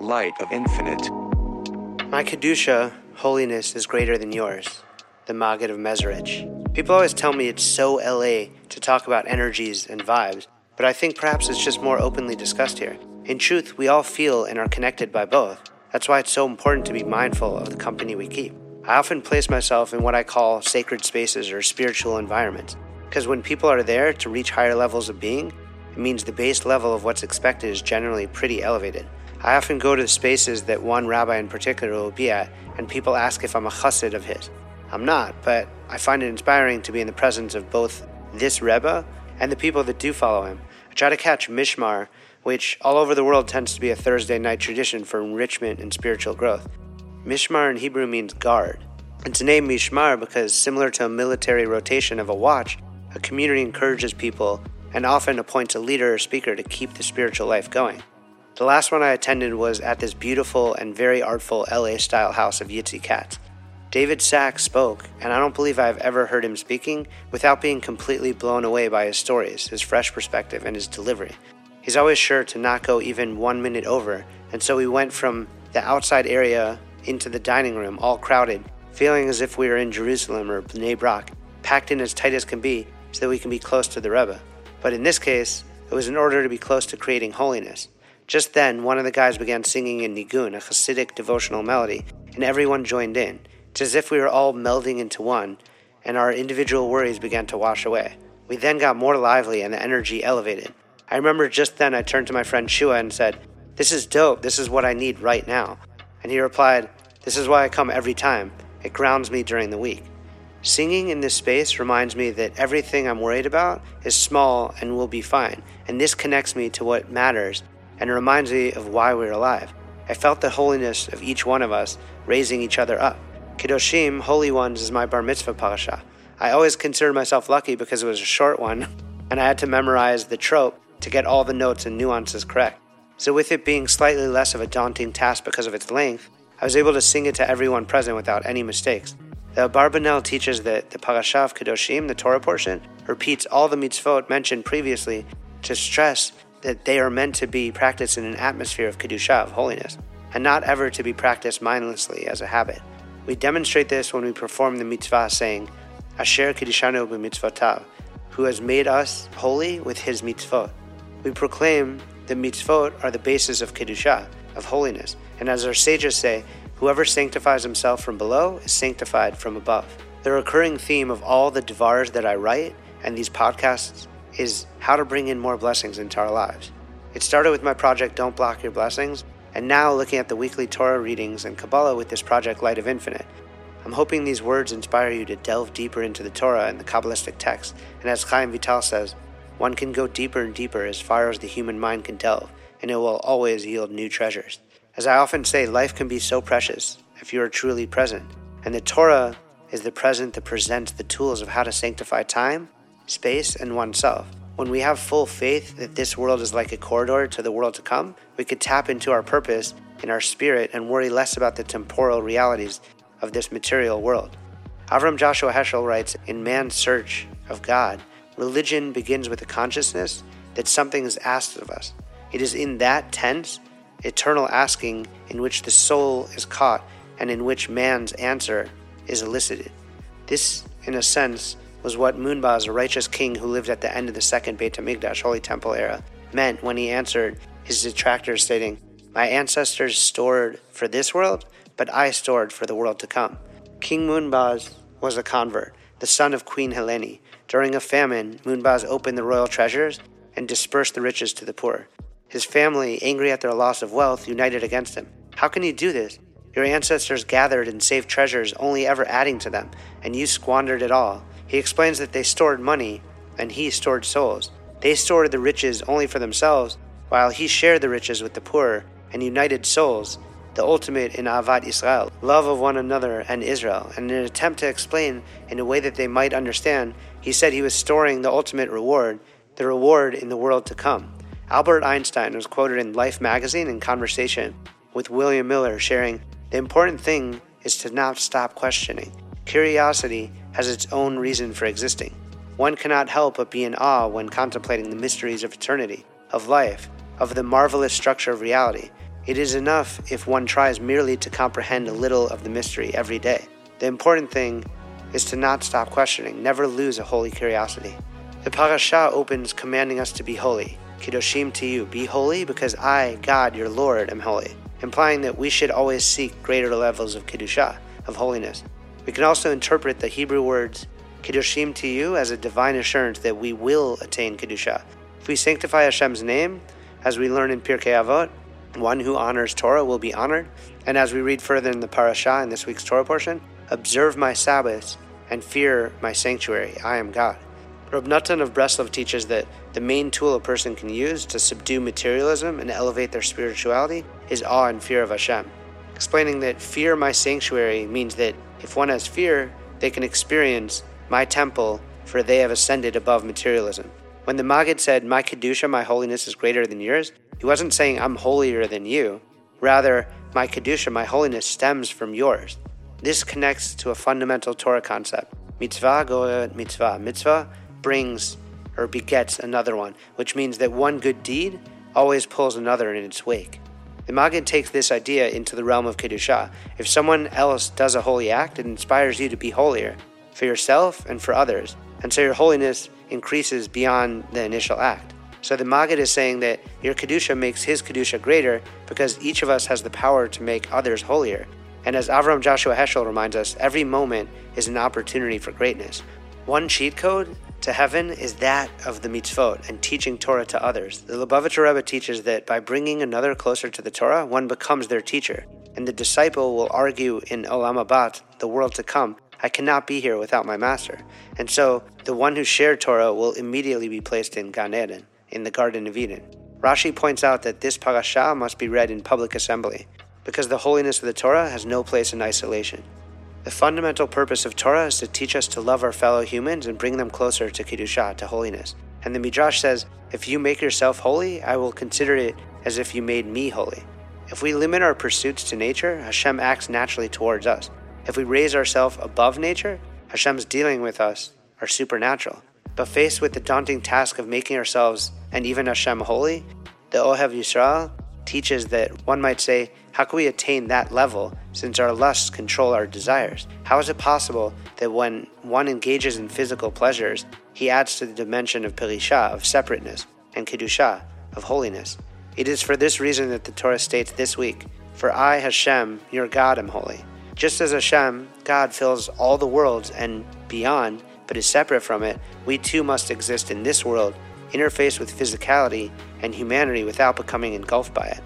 light of infinite. My Kedusha, holiness, is greater than yours, the Maggid of Mezrich. People always tell me it's so LA to talk about energies and vibes, but I think perhaps it's just more openly discussed here. In truth, we all feel and are connected by both. That's why it's so important to be mindful of the company we keep. I often place myself in what I call sacred spaces or spiritual environments, because when people are there to reach higher levels of being, it means the base level of what's expected is generally pretty elevated. I often go to the spaces that one rabbi in particular will be at, and people ask if I'm a chassid of his. I'm not, but I find it inspiring to be in the presence of both this Rebbe and the people that do follow him. I try to catch Mishmar, which all over the world tends to be a Thursday night tradition for enrichment and spiritual growth. Mishmar in Hebrew means guard. It's named Mishmar because, similar to a military rotation of a watch, a community encourages people and often appoints a leader or speaker to keep the spiritual life going. The last one I attended was at this beautiful and very artful LA style house of Yitzi Katz. David Sacks spoke, and I don't believe I've ever heard him speaking without being completely blown away by his stories, his fresh perspective, and his delivery. He's always sure to not go even one minute over, and so we went from the outside area into the dining room, all crowded, feeling as if we were in Jerusalem or Bnei Brak, packed in as tight as can be so that we can be close to the Rebbe. But in this case, it was in order to be close to creating holiness. Just then, one of the guys began singing in Nigun, a Hasidic devotional melody, and everyone joined in. It's as if we were all melding into one, and our individual worries began to wash away. We then got more lively and the energy elevated. I remember just then I turned to my friend Shua and said, This is dope. This is what I need right now. And he replied, This is why I come every time. It grounds me during the week. Singing in this space reminds me that everything I'm worried about is small and will be fine, and this connects me to what matters and it reminds me of why we're alive. I felt the holiness of each one of us raising each other up. Kedoshim, Holy Ones, is my bar mitzvah parasha. I always considered myself lucky because it was a short one, and I had to memorize the trope to get all the notes and nuances correct. So, with it being slightly less of a daunting task because of its length, I was able to sing it to everyone present without any mistakes. The Abarbanel teaches that the Parasha of Kedoshim, the Torah portion, repeats all the mitzvot mentioned previously to stress that they are meant to be practiced in an atmosphere of Kedusha, of holiness, and not ever to be practiced mindlessly as a habit. We demonstrate this when we perform the mitzvah saying, Asher Kedushanu b'mitzvotav, who has made us holy with his mitzvot. We proclaim the mitzvot are the basis of Kedusha, of holiness, and as our sages say, Whoever sanctifies himself from below is sanctified from above. The recurring theme of all the Devars that I write and these podcasts is how to bring in more blessings into our lives. It started with my project Don't Block Your Blessings, and now looking at the weekly Torah readings and Kabbalah with this project Light of Infinite. I'm hoping these words inspire you to delve deeper into the Torah and the Kabbalistic text, and as Chaim Vital says, one can go deeper and deeper as far as the human mind can delve, and it will always yield new treasures. As I often say, life can be so precious if you are truly present. And the Torah is the present that presents the tools of how to sanctify time, space, and oneself. When we have full faith that this world is like a corridor to the world to come, we could tap into our purpose in our spirit and worry less about the temporal realities of this material world. Avram Joshua Heschel writes In man's search of God, religion begins with the consciousness that something is asked of us. It is in that tense eternal asking in which the soul is caught and in which man's answer is elicited. This, in a sense, was what Munbaz, a righteous king who lived at the end of the second Beit HaMikdash, Holy Temple era, meant when he answered his detractors, stating, My ancestors stored for this world, but I stored for the world to come. King Munbaz was a convert, the son of Queen Helene. During a famine, Munbaz opened the royal treasures and dispersed the riches to the poor. His family, angry at their loss of wealth, united against him. How can you do this? Your ancestors gathered and saved treasures, only ever adding to them, and you squandered it all. He explains that they stored money, and he stored souls. They stored the riches only for themselves, while he shared the riches with the poor and united souls, the ultimate in Avat Israel, love of one another and Israel. And in an attempt to explain in a way that they might understand, he said he was storing the ultimate reward, the reward in the world to come. Albert Einstein was quoted in Life magazine in conversation with William Miller, sharing, The important thing is to not stop questioning. Curiosity has its own reason for existing. One cannot help but be in awe when contemplating the mysteries of eternity, of life, of the marvelous structure of reality. It is enough if one tries merely to comprehend a little of the mystery every day. The important thing is to not stop questioning, never lose a holy curiosity. The parasha opens commanding us to be holy. Kedoshim tihyu, be holy because I, God, your Lord, am holy, implying that we should always seek greater levels of Kedusha, of holiness. We can also interpret the Hebrew words Kedoshim tihyu as a divine assurance that we will attain Kedusha. If we sanctify Hashem's name, as we learn in Pirkei Avot, one who honors Torah will be honored. And as we read further in the parasha in this week's Torah portion, observe my Sabbaths and fear my sanctuary. I am God. Reb Natan of Breslov teaches that the main tool a person can use to subdue materialism and elevate their spirituality is awe and fear of Hashem, explaining that fear my sanctuary means that if one has fear, they can experience my temple, for they have ascended above materialism. When the Maggid said, My Kedusha, my holiness is greater than yours, he wasn't saying, I'm holier than you. Rather, my Kedusha, my holiness, stems from yours. This connects to a fundamental Torah concept. Mitzvah goreret mitzvah. Mitzvah brings or begets another one, which means that one good deed always pulls another in its wake. The Maggid takes this idea into the realm of Kedusha. If someone else does a holy act, it inspires you to be holier for yourself and for others, and so your holiness increases beyond the initial act. So the Maggid is saying that your Kedusha makes his Kedusha greater because each of us has the power to make others holier. And as Avram Joshua Heschel reminds us, every moment is an opportunity for greatness. One cheat code to heaven is that of the mitzvot and teaching Torah to others. The Lubavitcher Rebbe teaches that by bringing another closer to the Torah, one becomes their teacher, and the disciple will argue in Olam Haba, the world to come, I cannot be here without my master. And so the one who shared Torah will immediately be placed in Gan Eden, in the Garden of Eden. Rashi points out that this parasha must be read in public assembly, because the holiness of the Torah has no place in isolation. The fundamental purpose of Torah is to teach us to love our fellow humans and bring them closer to Kedusha, to holiness. And the Midrash says, If you make yourself holy, I will consider it as if you made me holy. If we limit our pursuits to nature, Hashem acts naturally towards us. If we raise ourselves above nature, Hashem's dealing with us are supernatural. But faced with the daunting task of making ourselves and even Hashem holy, the Ohev Yisrael teaches that one might say, how can we attain that level since our lusts control our desires? How is it possible that when one engages in physical pleasures, he adds to the dimension of Pirisha, of separateness, and Kedusha, of holiness? It is for this reason that the Torah states this week, For I, Hashem, your God, am holy. Just as Hashem, God, fills all the worlds and beyond, but is separate from it, we too must exist in this world, interface with physicality and humanity without becoming engulfed by it.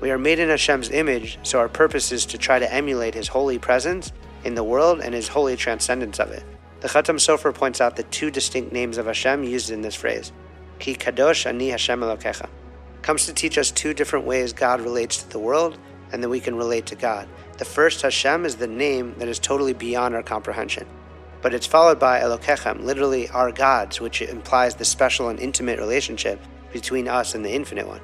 We are made in Hashem's image, so our purpose is to try to emulate His holy presence in the world and His holy transcendence of it. The Khatam Sofer points out the two distinct names of Hashem used in this phrase. Ki Kadosh Ani Hashem Elokecha comes to teach us two different ways God relates to the world and that we can relate to God. The first, Hashem, is the name that is totally beyond our comprehension. But it's followed by Elokechem, literally our gods, which implies the special and intimate relationship between us and the Infinite One.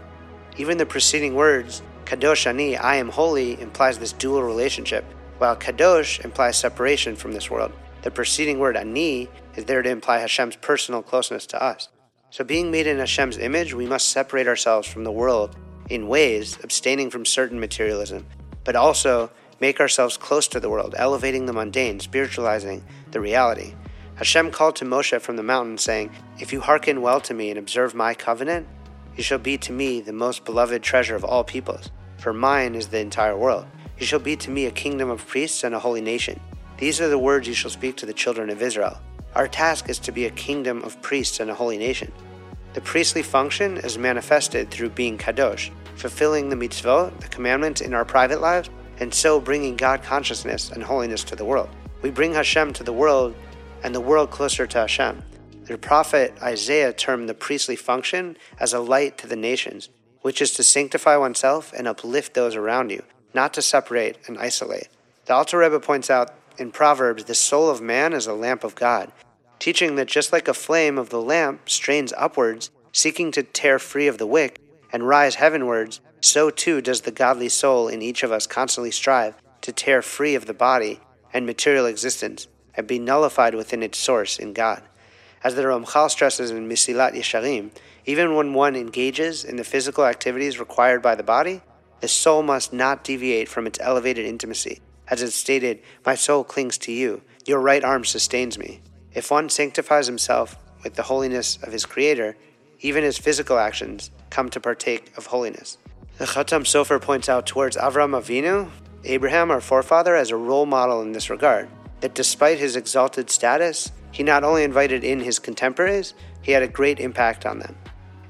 Even the preceding words, Kadosh Ani, I am holy, implies this dual relationship, while Kadosh implies separation from this world. The preceding word Ani is there to imply Hashem's personal closeness to us. So, being made in Hashem's image, we must separate ourselves from the world in ways, abstaining from certain materialism, but also make ourselves close to the world, elevating the mundane, spiritualizing the reality. Hashem called to Moshe from the mountain, saying, If you hearken well to me and observe my covenant, you shall be to me the most beloved treasure of all peoples, for mine is the entire world. You shall be to me a kingdom of priests and a holy nation. These are the words you shall speak to the children of Israel. Our task is to be a kingdom of priests and a holy nation. The priestly function is manifested through being kadosh, fulfilling the mitzvot, the commandments in our private lives, and so bringing God consciousness and holiness to the world. We bring Hashem to the world and the world closer to Hashem. The prophet Isaiah termed the priestly function as a light to the nations, which is to sanctify oneself and uplift those around you, not to separate and isolate. The Alter Rebbe points out in Proverbs the soul of man is a lamp of God, teaching that just like a flame of the lamp strains upwards, seeking to tear free of the wick and rise heavenwards, so too does the godly soul in each of us constantly strive to tear free of the body and material existence and be nullified within its source in God. As the Ramchal stresses in Mesilat Yesharim, even when one engages in the physical activities required by the body, the soul must not deviate from its elevated intimacy. As it stated, My soul clings to you, your right arm sustains me. If one sanctifies himself with the holiness of his Creator, even his physical actions come to partake of holiness. The Khatam Sofer points out towards Avram Avinu, Abraham, our forefather, as a role model in this regard, that despite his exalted status, he not only invited in his contemporaries, he had a great impact on them.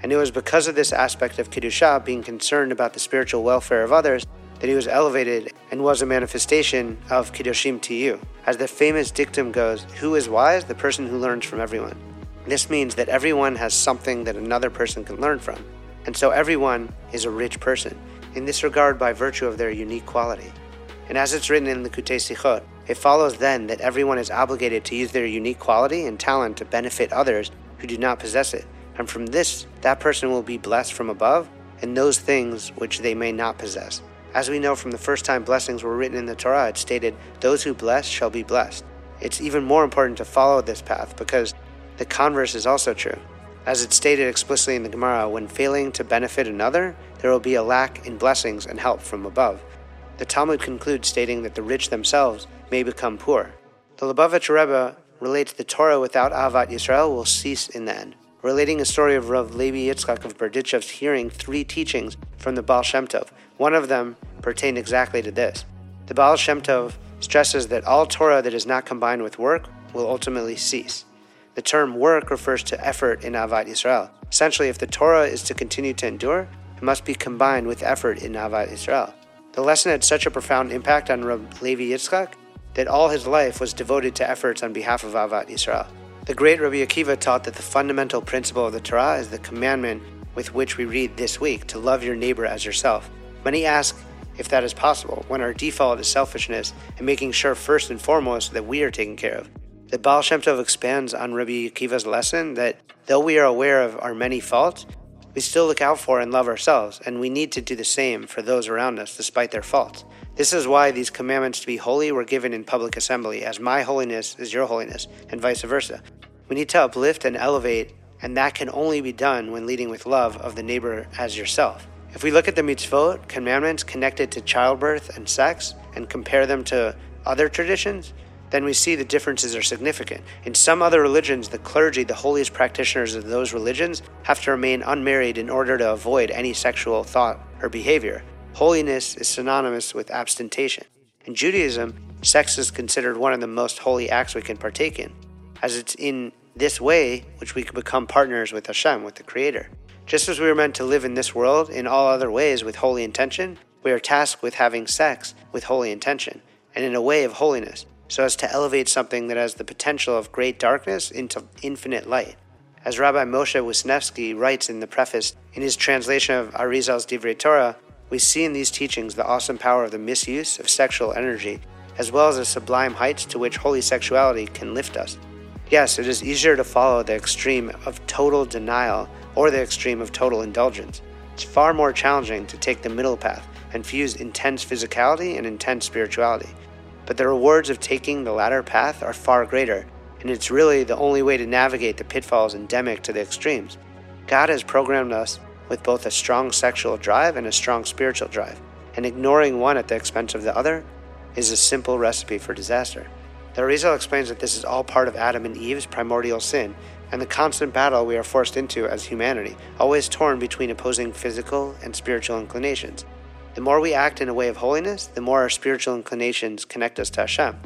And it was because of this aspect of Kedusha, being concerned about the spiritual welfare of others, that he was elevated and was a manifestation of Kedoshim tihyu. As the famous dictum goes, who is wise? The person who learns from everyone. This means that everyone has something that another person can learn from. And so everyone is a rich person, in this regard by virtue of their unique quality. And as it's written in the Kutei Sichot, it follows then that everyone is obligated to use their unique quality and talent to benefit others who do not possess it. And from this, that person will be blessed from above and those things which they may not possess. As we know from the first time blessings were written in the Torah, it stated, Those who bless shall be blessed. It's even more important to follow this path because the converse is also true. As it's stated explicitly in the Gemara, when failing to benefit another, there will be a lack in blessings and help from above. The Talmud concludes stating that the rich themselves may become poor. The Lubavitcher Rebbe relates the Torah without Ahavat Yisrael will cease in the end, relating a story of Rav Levi Yitzchak of Berdichev's hearing three teachings from the Baal Shem Tov. One of them pertained exactly to this. The Baal Shem Tov stresses that all Torah that is not combined with work will ultimately cease. The term work refers to effort in Ahavat Yisrael. Essentially, if the Torah is to continue to endure, it must be combined with effort in Ahavat Yisrael. The lesson had such a profound impact on Rabbi Levi Yitzchak that all his life was devoted to efforts on behalf of Ahavat Yisrael. The great Rabbi Akiva taught that the fundamental principle of the Torah is the commandment with which we read this week to love your neighbor as yourself. Many ask if that is possible when our default is selfishness and making sure first and foremost that we are taken care of. The Baal Shem Tov expands on Rabbi Akiva's lesson that though we are aware of our many faults, we still look out for and love ourselves, and we need to do the same for those around us despite their faults. This is why these commandments to be holy were given in public assembly, as my holiness is your holiness, and vice versa. We need to uplift and elevate, and that can only be done when leading with love of the neighbor as yourself. If we look at the mitzvot, commandments connected to childbirth and sex, and compare them to other traditions, then we see the differences are significant. In some other religions, the clergy, the holiest practitioners of those religions, have to remain unmarried in order to avoid any sexual thought or behavior. Holiness is synonymous with abstention. In Judaism, sex is considered one of the most holy acts we can partake in, as it's in this way which we can become partners with Hashem, with the Creator. Just as we are meant to live in this world in all other ways with holy intention, we are tasked with having sex with holy intention and in a way of holiness so as to elevate something that has the potential of great darkness into infinite light. As Rabbi Moshe Wisnefsky writes in the preface in his translation of Arizal's Divrei Torah, we see in these teachings the awesome power of the misuse of sexual energy, as well as the sublime heights to which holy sexuality can lift us. Yes, it is easier to follow the extreme of total denial or the extreme of total indulgence. It's far more challenging to take the middle path and fuse intense physicality and intense spirituality but the rewards of taking the latter path are far greater, and it's really the only way to navigate the pitfalls endemic to the extremes. God has programmed us with both a strong sexual drive and a strong spiritual drive, and ignoring one at the expense of the other is a simple recipe for disaster. The Arizal explains that this is all part of Adam and Eve's primordial sin and the constant battle we are forced into as humanity, always torn between opposing physical and spiritual inclinations. The more we act in a way of holiness, the more our spiritual inclinations connect us to Hashem.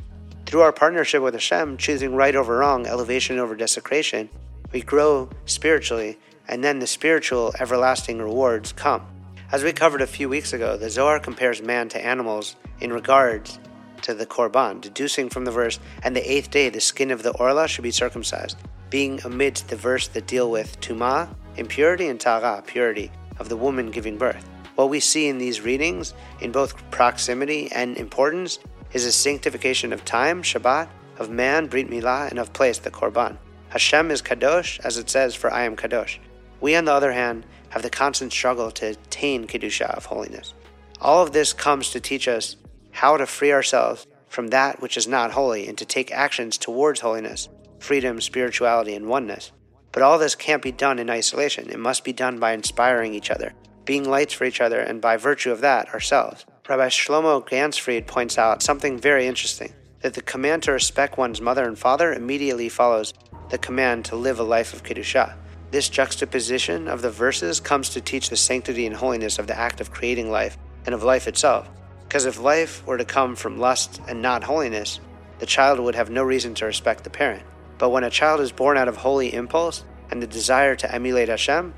Through our partnership with Hashem, choosing right over wrong, elevation over desecration, we grow spiritually, and then the spiritual everlasting rewards come. As we covered a few weeks ago, the Zohar compares man to animals in regards to the Korban, deducing from the verse, and the eighth day the skin of the Orla should be circumcised, being amidst the verse that deal with Tuma, impurity, and Tahara, purity, of the woman giving birth. What we see in these readings, in both proximity and importance, is a sanctification of time, Shabbat, of man, Brit Milah, and of place, the Korban. Hashem is Kadosh, as it says, for I am Kadosh. We, on the other hand, have the constant struggle to attain Kedusha of holiness. All of this comes to teach us how to free ourselves from that which is not holy and to take actions towards holiness, freedom, spirituality, and oneness. But all this can't be done in isolation. It must be done by inspiring each other, being lights for each other, and by virtue of that, ourselves. Rabbi Shlomo Ganzfried points out something very interesting that the command to respect one's mother and father immediately follows the command to live a life of Kedusha. This juxtaposition of the verses comes to teach the sanctity and holiness of the act of creating life and of life itself. Because if life were to come from lust and not holiness, the child would have no reason to respect the parent. But when a child is born out of holy impulse and the desire to emulate Hashem,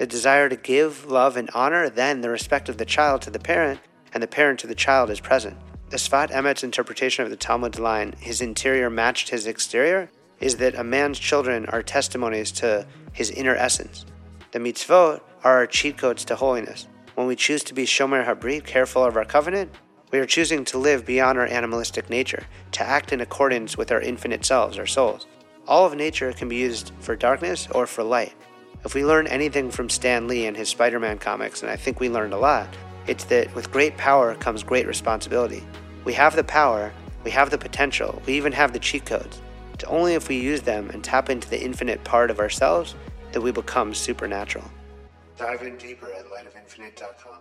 the desire to give love and honor, then the respect of the child to the parent and the parent to the child is present. The Sfat Emet's interpretation of the Talmud line, his interior matched his exterior, is that a man's children are testimonies to his inner essence. The mitzvot are our cheat codes to holiness. When we choose to be shomer habrit, careful of our covenant, we are choosing to live beyond our animalistic nature, to act in accordance with our infinite selves, our souls. All of nature can be used for darkness or for light. If we learn anything from Stan Lee and his Spider Man comics, and I think we learned a lot, it's that with great power comes great responsibility. We have the power, we have the potential, we even have the cheat codes. It's only if we use them and tap into the infinite part of ourselves that we become supernatural. Dive in deeper at lightofinfinite.com.